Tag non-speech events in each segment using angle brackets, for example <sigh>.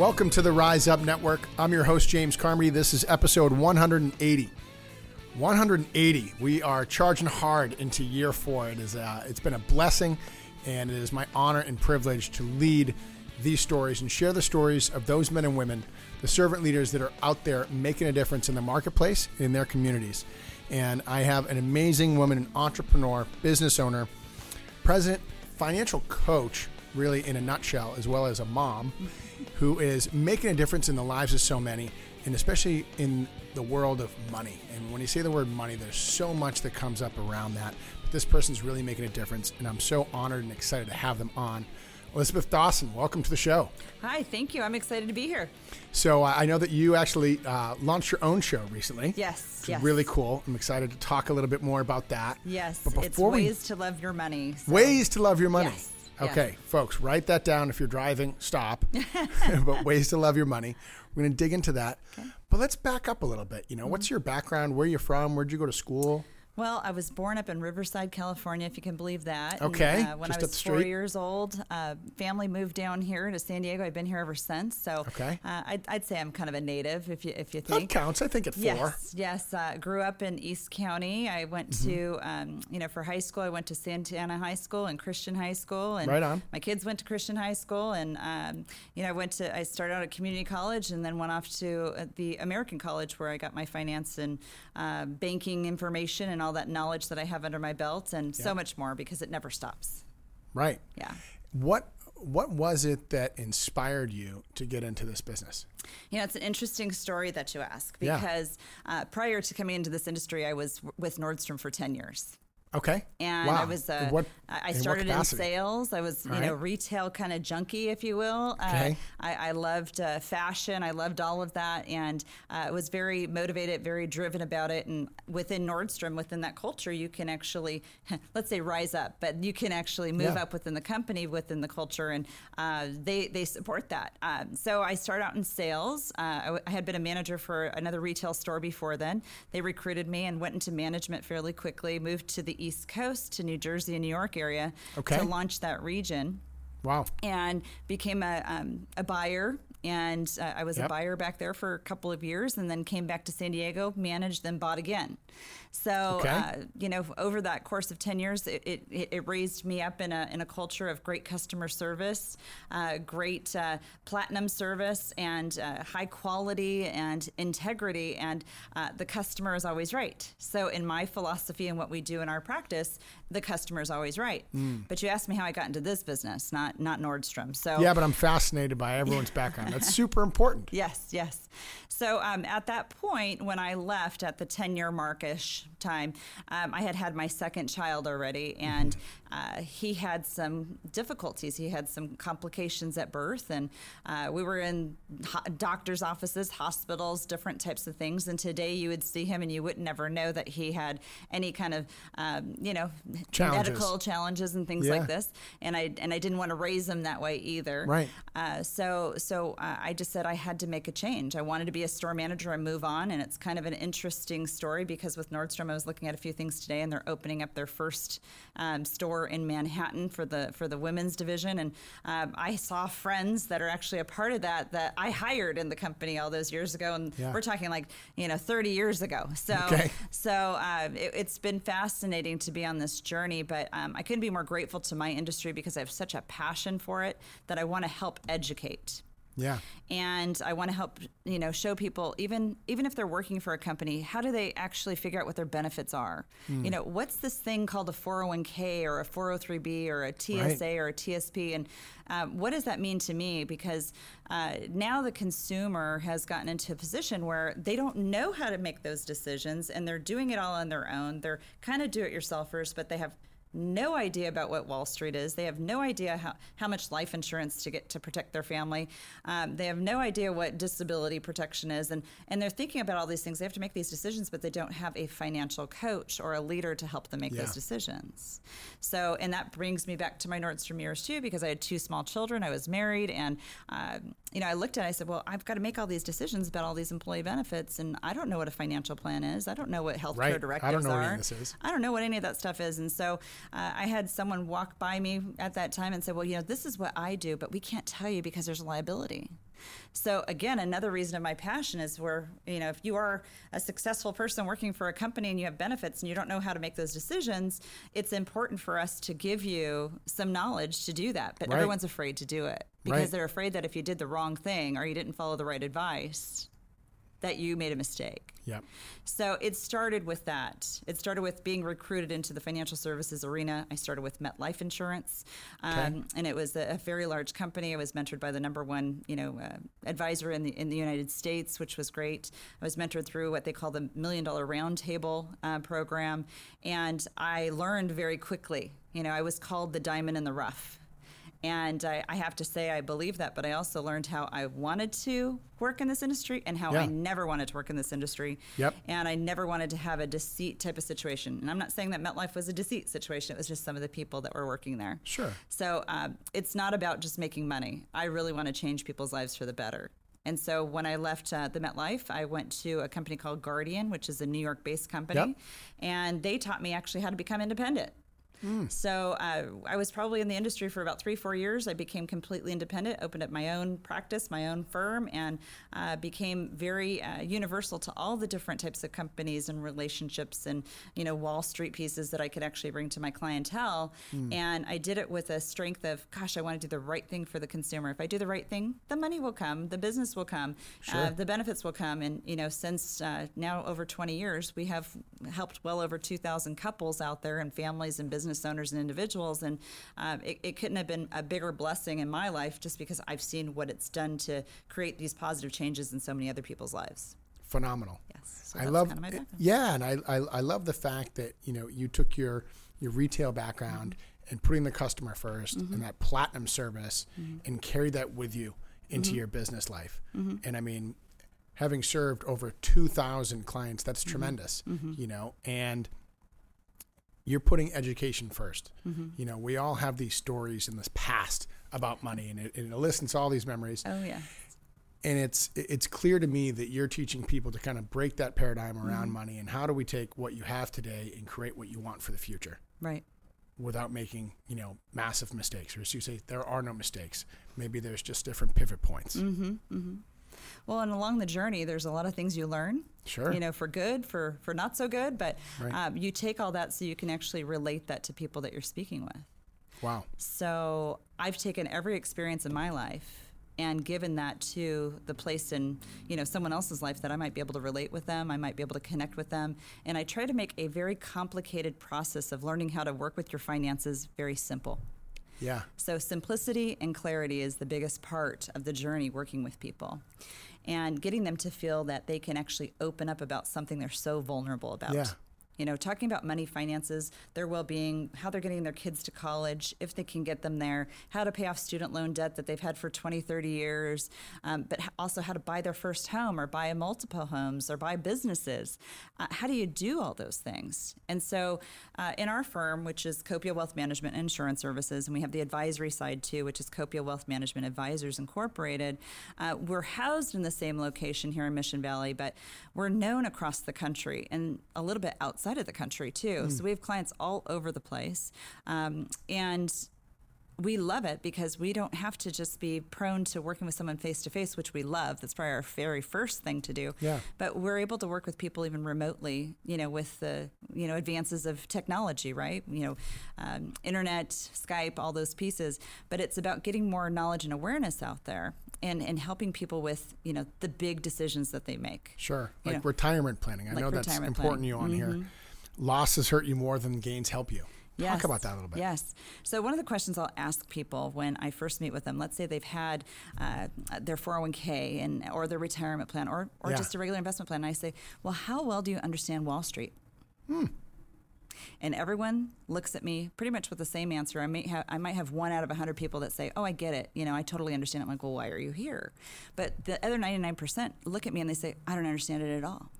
Welcome to the Rise Up Network. I'm your host, James Carmody. This is episode 180. 180. We are charging hard into year four. It is, uh, it's been a blessing, and it is my honor and privilege to lead these stories and share the stories of those men and women, the servant leaders that are out there making a difference in the marketplace, in their communities. And I have an amazing woman, an entrepreneur, business owner, president, financial coach, really in a nutshell, as well as a mom, who is making a difference in the lives of so many, and especially in the world of money. And when you say the word money, there's so much that comes up around that. But this person's really making a difference, and I'm so honored and excited to have them on. Elizabeth Dawson, welcome to the show. Hi, thank you. I'm excited to be here. So uh, I know that you actually uh, launched your own show recently. Yes, yes. really cool. I'm excited to talk a little bit more about that. Yes, but it's before we ways to love your money. so- ways to love your money. Yes, Okay, folks, write that down. If you're driving, stop. <laughs> but ways to love your money. We're going to dig into that. But let's back up a little bit. You know, Mm-hmm. what's your background? Where you from? Where'd you go to school? Well, I was born up in Riverside, California, if you can believe that. Okay. And, uh, when just I was four years old, uh, family moved down here to San Diego. I've been here ever since. So Okay. uh, I'd, I'd say I'm kind of a native, if you if you think. That counts. I think at four. Yes, yes. Uh, grew up in East County. I went Mm-hmm. to, um, you know, for high school, I went to Santana High School and Christian High School, and Right on. my kids went to Christian High School, and um, you know, I went to, I started out at community college, and then went off to uh, the American College where I got my finance and uh, banking information and all that knowledge that I have under my belt, and so much more because it never stops. Right. Yeah. What What was it that inspired you to get into this business? You know, it's an interesting story that you ask Yeah. because uh, prior to coming into this industry, I was w- with Nordstrom for 10 years. Okay. and wow. I was uh, what, I I in started in sales. I was you All know right. retail kind of junkie, if you will. Okay. Uh, I, I loved uh, fashion. I loved all of that, and uh, was very motivated, very driven about it. And within Nordstrom, within that culture, you can actually <laughs> let's say rise up, but you can actually move Yeah. up within the company, within the culture, and uh, they they support that. Um, so I started out in sales. Uh, I, w- I had been a manager for another retail store before then. They recruited me and went into management fairly quickly. Moved to the East Coast, to New Jersey and New York area, Okay. to launch that region Wow. and became a, um, a buyer. And uh, I was a buyer back there for a couple of years and then came back to San Diego, managed, then bought again. So, Okay. uh, you know, over that course of 10 years, it, it, it it raised me up in a, in a culture of great customer service, uh, great uh, platinum service, and uh, high quality and integrity. And uh, the customer is always right. So, in my philosophy and what we do in our practice, the customer is always right. But you asked me how I got into this business, not not Nordstrom. So Yeah, but I'm fascinated by everyone's background. That's <laughs> super important. Yes, yes. So um, at that point, when I left at the 10 year markish time, um, I had had my second child already, and uh, he had some difficulties. He had some complications at birth, and uh, we were in ho- doctors' offices, hospitals, different types of things. And today you would see him, and you would never know that he had any kind of, um, you know, Challenges. medical challenges and things Yeah. like this. And I and I didn't want to raise them that way either. Right. Uh, so so uh, I just said I had to make a change. I wanted to be a store manager and move on. And it's kind of an interesting story because with Nordstrom, I was looking at a few things today, and they're opening up their first um, store in Manhattan for the for the women's division. And um, I saw friends that are actually a part of that that I hired in the company all those years ago, and Yeah. we're talking like you know 30 years ago. So Okay. so uh, it, it's been fascinating to be on this journey, but um, I couldn't be more grateful to my industry because I have such a passion for it that I want to help educate. Yeah. And I want to help, you know, show people even even if they're working for a company, how do they actually figure out what their benefits are? Hmm. You know, what's this thing called a 401k or a 403b or a TSA or a TSP, and um, what does that mean to me? Because uh, now the consumer has gotten into a position where they don't know how to make those decisions, and they're doing it all on their own. They're kind of do-it-yourselfers, but they have no idea about what Wall Street is. They have no idea how, how much life insurance to get to protect their family. Um, they have no idea what disability protection is. And, and they're thinking about all these things. They have to make these decisions, but they don't have a financial coach or a leader to help them make Yeah. those decisions. So, and that brings me back to my Nordstrom years too, because I had two small children. I was married. And, um, you know, I looked at it, I said, well, I've got to make all these decisions about all these employee benefits. And I don't know what a financial plan is. I don't know what healthcare Right. I don't directives know what are. any of this is. I don't know what any of that stuff is. And so uh, I had someone walk by me at that time and say, "Well, you know, this is what I do, but we can't tell you because there's a liability." So again, another reason of my passion is where you know if you are a successful person working for a company and you have benefits and you don't know how to make those decisions, it's important for us to give you some knowledge to do that. But Right. everyone's afraid to do it because Right. they're afraid that if you did the wrong thing or you didn't follow the right advice, that you made a mistake. Yep. So it started with that. It started with being recruited into the financial services arena. I started with MetLife Insurance, um, Okay. and it was a, a very large company. I was mentored by the number one, you know, uh, advisor in the in the United States, which was great. I was mentored through what they call the Million Dollar Roundtable uh, program, and I learned very quickly. You know, I was called the diamond in the rough. And I, I have to say, I believe that, but I also learned how I wanted to work in this industry and how Yeah. I never wanted to work in this industry. Yep. And I never wanted to have a deceit type of situation. And I'm not saying that MetLife was a deceit situation, it was just some of the people that were working there. Sure. So um, it's not about just making money. I really want to change people's lives for the better. And so when I left uh, the MetLife, I went to a company called Guardian, which is a New York based company. Yep. And they taught me actually how to become independent. So uh, I was probably in the industry for about three, four years. I became completely independent, opened up my own practice, my own firm, and uh, became very uh, universal to all the different types of companies and relationships and you know Wall Street pieces that I could actually bring to my clientele. And I did it with a strength of, gosh, I want to do the right thing for the consumer. If I do the right thing, the money will come, the business will come, Sure. uh, the benefits will come. And you know, since uh, now over 20 years, we have helped well over 2,000 couples out there and families and business owners and individuals. And uh, it, it couldn't have been a bigger blessing in my life just because I've seen what it's done to create these positive changes in so many other people's lives. Phenomenal. Yes, so I love kind of my background. yeah, and I, I I love the fact that you know you took your your retail background Mm-hmm. and putting the customer 1st and that platinum service Mm-hmm. and carried that with you into your business life. Mm-hmm. And I mean, having served over two thousand clients, that's Mm-hmm. tremendous. You know, and you're putting education 1st Mm-hmm. You know, we all have these stories in this past about money, and it, and it listens to all these memories Oh yeah. and it's it's clear to me that you're teaching people to kind of break that paradigm around Mm-hmm. money and how do we take what you have today and create what you want for the future Right. without making you know massive mistakes or as you say there are no mistakes maybe there's just different pivot points Mm-hmm. Well, and along the journey, there's a lot of things you learn. Sure. You know, for good, for for not so good, but Right. um, you take all that so you can actually relate that to people that you're speaking with. wow So I've taken every experience in my life and given that to the place in you know someone else's life that I might be able to relate with them, I might be able to connect with them, and I try to make a very complicated process of learning how to work with your finances very simple. yeah So, simplicity and clarity is the biggest part of the journey working with people and getting them to feel that they can actually open up about something they're so vulnerable about. Yeah. You know, talking about money, finances, their well being, how they're getting their kids to college, if they can get them there, how to pay off student loan debt that they've had for 20, 30 years, um, but also how to buy their first home or buy multiple homes or buy businesses. Uh, how do you do all those things? And so, uh, in our firm, which is Copia Wealth Management and Insurance Services, and we have the advisory side too, which is Copia Wealth Management Advisors Incorporated, uh, we're housed in the same location here in Mission Valley, but we're known across the country and a little bit outside of the country too. So we have clients all over the place. Um, and we love it because we don't have to just be prone to working with someone face to face, which we love. That's probably our very first thing to do. Yeah. But we're able to work with people even remotely, you know, with the you know advances of technology, right? You know, um, internet, Skype, all those pieces. But it's about getting more knowledge and awareness out there, and and helping people with you know the big decisions that they make. sure You like know. retirement planning i Like know that's important planning. Mm-hmm. you on here losses hurt you more than gains help you Yes. talk about that a little bit Yes. So one of the questions I'll ask people when I first meet with them, let's say they've had uh, their 401k and or their retirement plan or or Yeah. just a regular investment plan, and I say, well, how well do you understand Wall Street? Hmm. And everyone looks at me pretty much with the same answer. I may have, I might have one out of a hundred people that say, "Oh, I get it. You know, I totally understand it." I'm like, "Well, why are you here?" But the other 99% look at me and they say, "I don't understand it at all."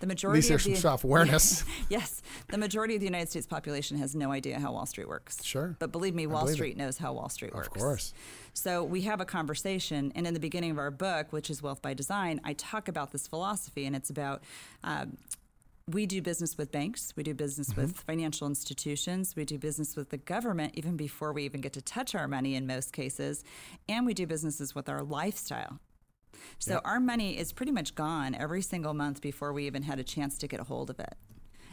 The at majority least of there's some the, self-awareness <laughs> yes, the majority of the United States population has no idea how Wall Street works. Sure. But believe me, Wall believe it. Street knows how Wall Street works. of course So we have a conversation, and in the beginning of our book, which is Wealth by Design, I talk about this philosophy, and it's about um, we do business with banks, we do business mm-hmm. with financial institutions, we do business with the government even before we even get to touch our money in most cases, and we do businesses with our lifestyle. So yep. our money is pretty much gone every single month before we even had a chance to get a hold of it.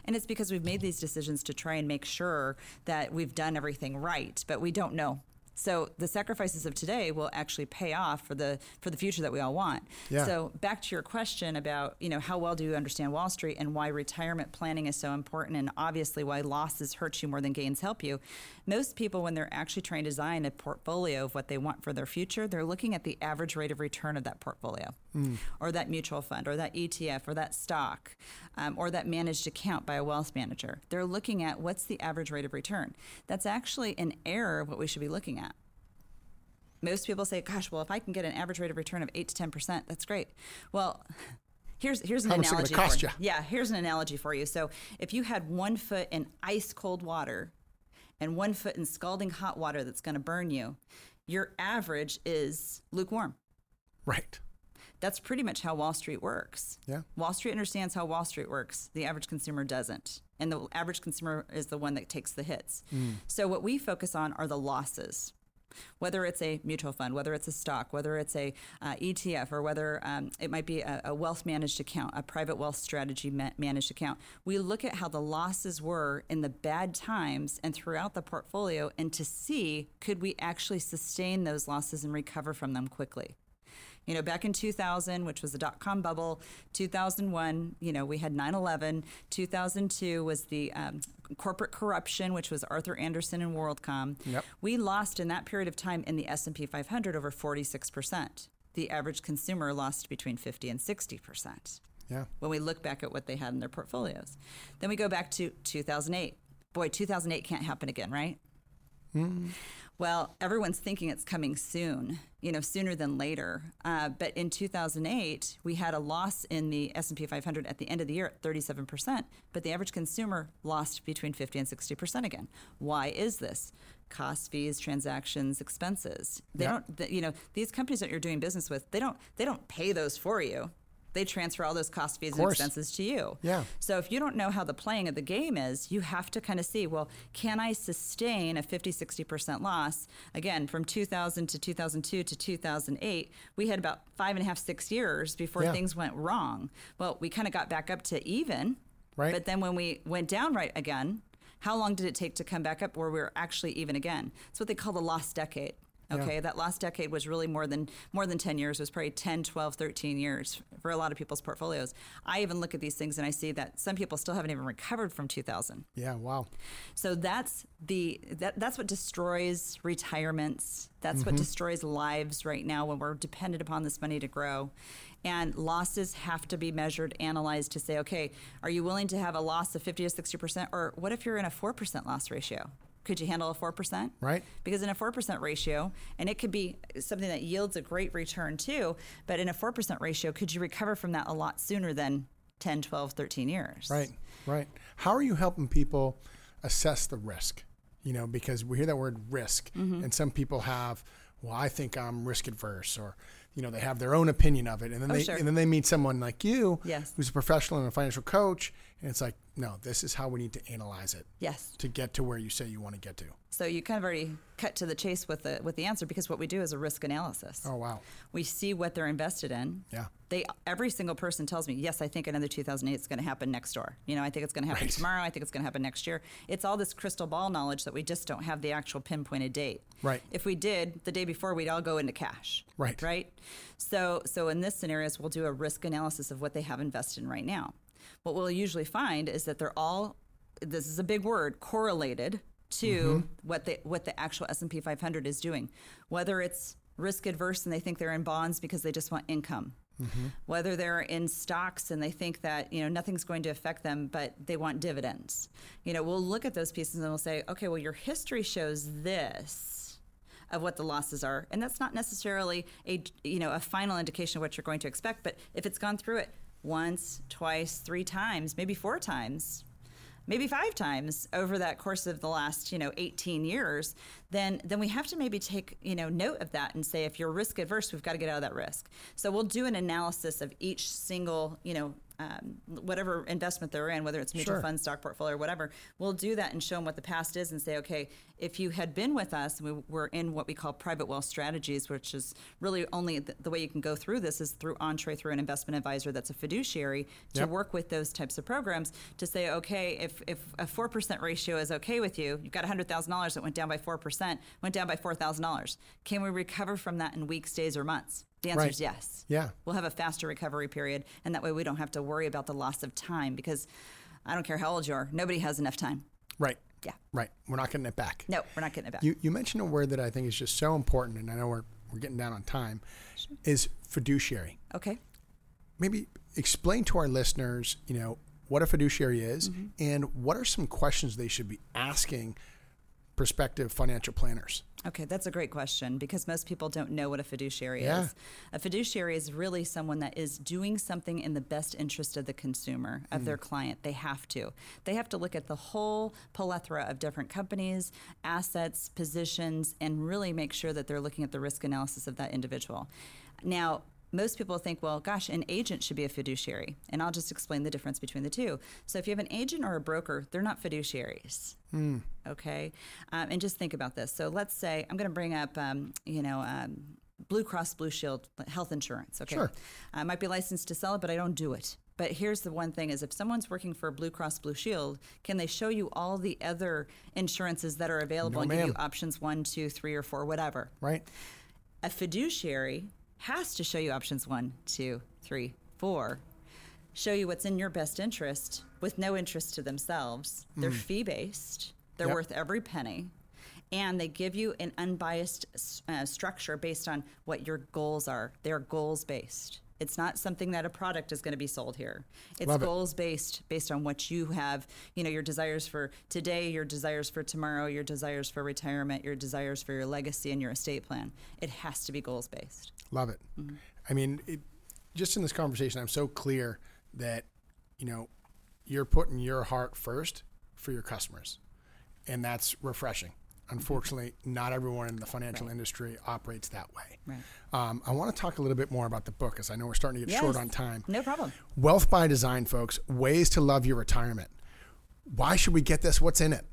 And it's because we've made these decisions to try and make sure that we've done everything right, but we don't know so the sacrifices of today will actually pay off for the for the future that we all want. Yeah. So back to your question about you know how well do you understand Wall Street and why retirement planning is so important, and obviously why losses hurt you more than gains help you. Most people, when they're actually trying to design a portfolio of what they want for their future, they're looking at the average rate of return of that portfolio, mm. or that mutual fund, or that ETF, or that stock, um, or that managed account by a wealth manager. They're looking at what's the average rate of return. That's actually an error of what we should be looking at most people say, "Gosh, well, if I can get an average rate of return of eight to ten percent, that's great." Well, here's here's an How analogy. For you? Yeah, here's an analogy for you. So if you had one foot in ice cold water and one foot in scalding hot water that's going to burn you, your average is lukewarm. Right. That's pretty much how Wall Street works. Yeah. Wall Street understands how Wall Street works. The average consumer doesn't. And the average consumer is the one that takes the hits. Mm. So what we focus on are the losses whether it's a mutual fund, whether it's a stock, whether it's a uh, ETF, or whether um, it might be a, a, wealth managed account, a private wealth strategy ma- managed account. We look at how the losses were in the bad times and throughout the portfolio, and to see could we actually sustain those losses and recover from them quickly. You know, back in 2000, which was the dot com bubble, 2001, you know, we had 9 11. 2002 was the um, corporate corruption, which was Arthur Andersen and WorldCom. Yep. We lost in that period of time in the S&P 500 over 46%. The average consumer lost between 50 and 60%. Yeah. When we look back at what they had in their portfolios. Then we go back to 2008. Boy, 2008 can't happen again, right? Mm. Well, everyone's thinking it's coming soon, you know, sooner than later. Uh, but in 2008, we had a loss in the S&P 500 at the end of the year at 37%, but the average consumer lost between 50 and 60% again. Why is this? Cost, fees, transactions, expenses. They yep. don't, you know, these companies that you're doing business with, they don't, they don't pay those for you they transfer all those cost fees and expenses to you. Yeah. So if you don't know how the playing of the game is, you have to kind of see, well, can I sustain a 50, 60% loss? Again, from 2000 to 2002 to 2008, we had about five and a half, six years before yeah. things went wrong. Well, we kind of got back up to even. Right. But then when we went down right again, how long did it take to come back up where we were actually even again? It's what they call the lost decade. Okay, yeah. that last decade was really more than more than 10 years. It was probably 10, 12, 13 years for a lot of people's portfolios. I even look at these things and I see that some people still haven't even recovered from 2000. Yeah, wow. So that's the that, that's what destroys retirements. That's mm-hmm. what destroys lives right now when we're dependent upon this money to grow. And losses have to be measured, analyzed to say, okay, are you willing to have a loss of 50 to 60%? Or what if you're in a 4% loss ratio? Could you handle a 4%? Right. Because in a 4% ratio, and it could be something that yields a great return too, but in a 4% ratio, could you recover from that a lot sooner than 10, 12, 13 years? Right, right. How are you helping people assess the risk? You know, because we hear that word risk, mm-hmm. and some people have, well, I think I'm risk adverse, or you know they have their own opinion of it and then oh, they sure. and then they meet someone like you yes. who's a professional and a financial coach and it's like no this is how we need to analyze it yes. to get to where you say you want to get to. So you kind of already cut to the chase with the with the answer because what we do is a risk analysis. Oh wow. We see what they're invested in. Yeah. They every single person tells me yes i think another 2008 is going to happen next door. You know i think it's going to happen right. tomorrow. I think it's going to happen next year. It's all this crystal ball knowledge that we just don't have the actual pinpointed date. Right. If we did the day before we'd all go into cash. Right. Right? So, so in this scenarios, we'll do a risk analysis of what they have invested in right now. What we'll usually find is that they're all, this is a big word, correlated to mm-hmm. what the what the actual S&P 500 is doing. Whether it's risk adverse and they think they're in bonds because they just want income. Mm-hmm. Whether they're in stocks and they think that you know nothing's going to affect them, but they want dividends. You know, we'll look at those pieces and we'll say, okay, well, your history shows this of what the losses are, and that's not necessarily a you know a final indication of what you're going to expect. But if it's gone through it once, twice, three times, maybe four times, maybe five times over that course of the last you know 18 years then then we have to maybe take you know note of that and say if you're risk adverse we've got to get out of that risk. So we'll do an analysis of each single you know um, whatever investment they're in, whether it's mutual Sure. fund, stock portfolio, or whatever. We'll do that and show them what the past is and say, okay, if you had been with us, we were in what we call private wealth strategies, which is really only the, the way you can go through this is through entree through an investment advisor that's a fiduciary to Yep. work with those types of programs to say, okay, if, if a 4% ratio is okay with you, you've got $100,000 that went down by 4%, went down by $4,000. Can we recover from that in weeks, days, or months? The answer Right. is yes. Yeah. We'll have a faster recovery period, and that way we don't have to worry about the loss of time because I don't care how old you are, nobody has enough time. Right. Yeah. Right. We're not getting it back. No, we're not getting it back. You, you mentioned a word that I think is just so important, and I know we're, we're getting down on time, is fiduciary. okay. Maybe explain to our listeners, you know, what a fiduciary is Mm-hmm. and what are some questions they should be asking prospective financial planners. Okay, that's a great question because most people don't know what a fiduciary Yeah. is. A fiduciary is really someone that is doing something in the best interest of the consumer, of hmm. their client. They have to. They have to look at the whole plethora of different companies, assets, positions, and really make sure that they're looking at the risk analysis of that individual. Now, most people think, well, gosh, an agent should be a fiduciary. And I'll just explain the difference between the two. So if you have an agent or a broker, they're not fiduciaries. Okay. Um, and just think about this. So let's say I'm going to bring up, um, you know, um, Blue Cross Blue Shield health insurance. Okay. Sure. I might be licensed to sell it, but I don't do it. But here's the one thing is if someone's working for Blue Cross Blue Shield, can they show you all the other insurances that are available No, and give you options one, two, three, or four, whatever? Right? A fiduciary has to show you options one, two, three, four, show you what's in your best interest with no interest to themselves. They're fee based, they're Yep. worth every penny, and they give you an unbiased uh, structure based on what your goals are. They're goals based. It's not something that a product is going to be sold here. It's Love it. goals based based on what you have, you know, your desires for today, your desires for tomorrow, your desires for retirement, your desires for your legacy and your estate plan. It has to be goals based. Love it. Mm-hmm. I mean, it, just in this conversation, I'm so clear that, you know, you're putting your heart first for your customers. And that's refreshing. Unfortunately, not everyone in the financial industry operates that way. Right. Um, I want to talk a little bit more about the book because I know we're starting to get short on time. No problem. Wealth by Design, folks, ways to love your retirement. Why should we get this? What's in it?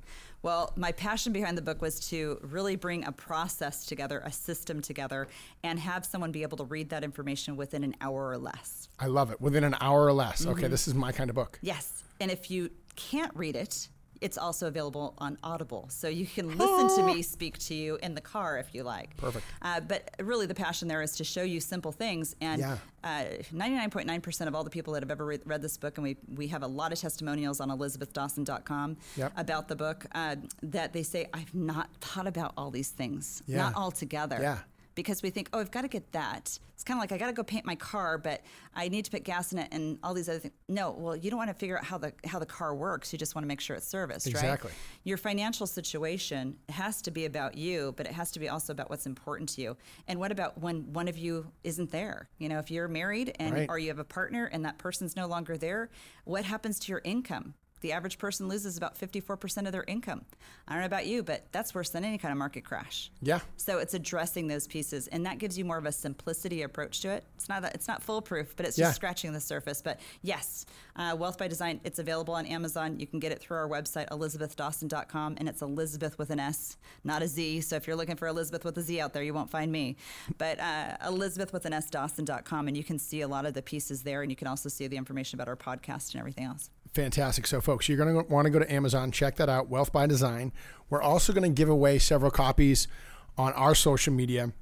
Well, my passion behind the book was to really bring a process together, a system together, and have someone be able to read that information within an hour or less. I love it. Within an hour or less. Mm-hmm. Okay, this is my kind of book. Yes. And if you can't read it, it's also available on Audible. So you can <laughs> listen to me speak to you in the car if you like. Perfect. Uh, but really, the passion there is to show you simple things. And Yeah. uh, 99.9% of all the people that have ever read, read this book, and we, we have a lot of testimonials on elizabethdawson.com Yep. about the book, uh, that they say, I've not thought about all these things, Yeah. not all together Yeah. Because we think, oh, I've got to get that. It's kind of like I got to go paint my car, but I need to put gas in it and all these other things. No, well, you don't want to figure out how the how the car works. You just want to make sure it's serviced, right? Exactly. right? Your financial situation has to be about you, but it has to be also about what's important to you. And what about when one of you isn't there? You know, if you're married and Right. or you have a partner and that person's no longer there, what happens to your income? The average person loses about 54% of their income. I don't know about you, but that's worse than any kind of market crash. Yeah. So it's addressing those pieces, and that gives you more of a simplicity approach to it. It's not that it's not foolproof, but it's just Yeah. scratching the surface. But yes, uh, Wealth by Design. It's available on Amazon. You can get it through our website, ElizabethDawson.com, and it's Elizabeth with an S, not a Z. So if you're looking for Elizabeth with a Z out there, you won't find me. But uh, Elizabeth with an S Dawson.com, and you can see a lot of the pieces there, and you can also see the information about our podcast and everything else. Fantastic. So, folks, you're going to want to go to Amazon, check that out, Wealth by Design. We're also going to give away several copies on our social media,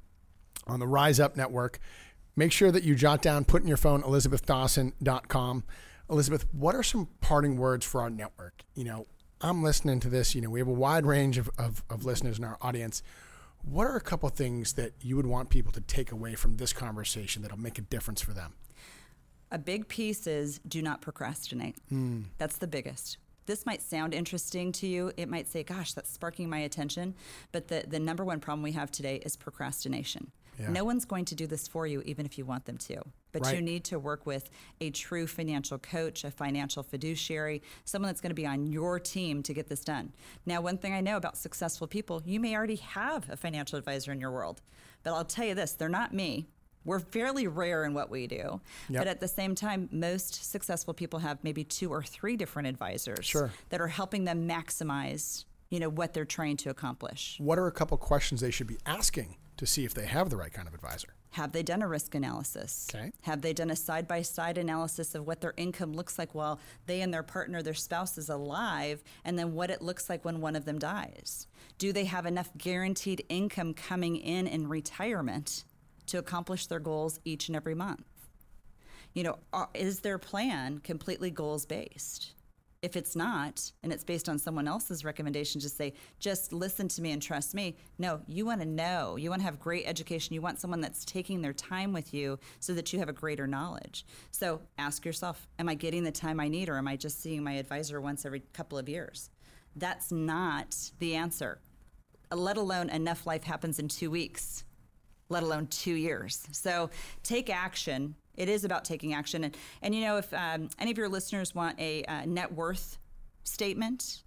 on the Rise Up Network. Make sure that you jot down, put in your phone, elizabethdawson.com. Elizabeth, what are some parting words for our network? You know, I'm listening to this. You know, we have a wide range of, of, of listeners in our audience. What are a couple things that you would want people to take away from this conversation that'll make a difference for them? A big piece is do not procrastinate. Hmm. That's the biggest. This might sound interesting to you. It might say, gosh, that's sparking my attention. But the, the number one problem we have today is procrastination. Yeah. No one's going to do this for you, even if you want them to. But Right. you need to work with a true financial coach, a financial fiduciary, someone that's going to be on your team to get this done. Now, one thing I know about successful people, you may already have a financial advisor in your world. But I'll tell you this they're not me We're fairly rare in what we do. Yep. But at the same time, most successful people have maybe two or three different advisors Sure. that are helping them maximize, you know, what they're trying to accomplish. What are a couple questions they should be asking to see if they have the right kind of advisor? Have they done a risk analysis? Okay. Have they done a side by side analysis of what their income looks like while they and their partner, their spouse is alive, and then what it looks like when one of them dies? Do they have enough guaranteed income coming in in retirement to accomplish their goals each and every month? You know, are, is their plan completely goals based? If it's not, and it's based on someone else's recommendation, just say, just listen to me and trust me. No, you want to know. You want to have great education. You want someone that's taking their time with you so that you have a greater knowledge. So ask yourself, am I getting the time I need or am I just seeing my advisor once every couple of years? That's not the answer, let alone enough life happens in two weeks let alone two years. So take action. It is about taking action. And, and you know, if um, any of your listeners want a uh, net worth statement,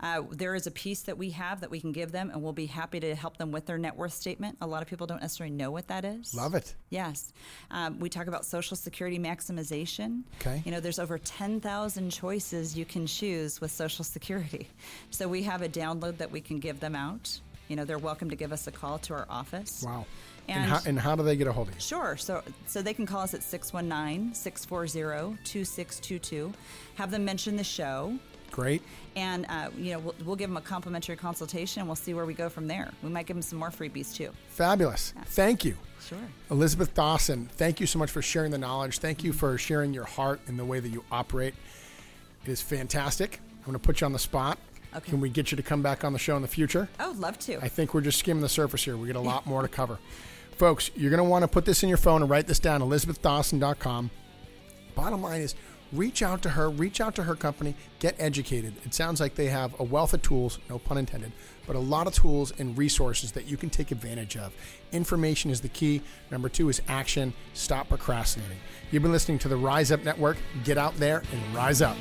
uh, there is a piece that we have that we can give them, and we'll be happy to help them with their net worth statement. A lot of people don't necessarily know what that is. Love it. Yes. Um, we talk about Social Security maximization. Okay. You know, there's over 10,000 choices you can choose with Social Security. So we have a download that we can give them out. You know, they're welcome to give us a call to our office. Wow. And, And- how, and how do they get a hold of you? Sure. So so they can call us at 619-640-2622. Have them mention the show. Great. And, uh, you know, we'll, we'll give them a complimentary consultation and we'll see where we go from there. We might give them some more freebies too. Fabulous. Thank you. Sure. Elizabeth Dawson, thank you so much for sharing the knowledge. Thank you for sharing your heart and the way that you operate. It is fantastic. I'm going to put you on the spot. Okay. Can we get you to come back on the show in the future? Oh, would love to. I think we're just skimming the surface here. We get a lot more to cover. <laughs> Folks, you're going to want to put this in your phone and write this down elizabethdawson.com. Bottom line is reach out to her, reach out to her company, get educated. It sounds like they have a wealth of tools, no pun intended, but a lot of tools and resources that you can take advantage of. Information is the key. Number two is action. Stop procrastinating. You've been listening to the Rise Up Network. Get out there and rise up.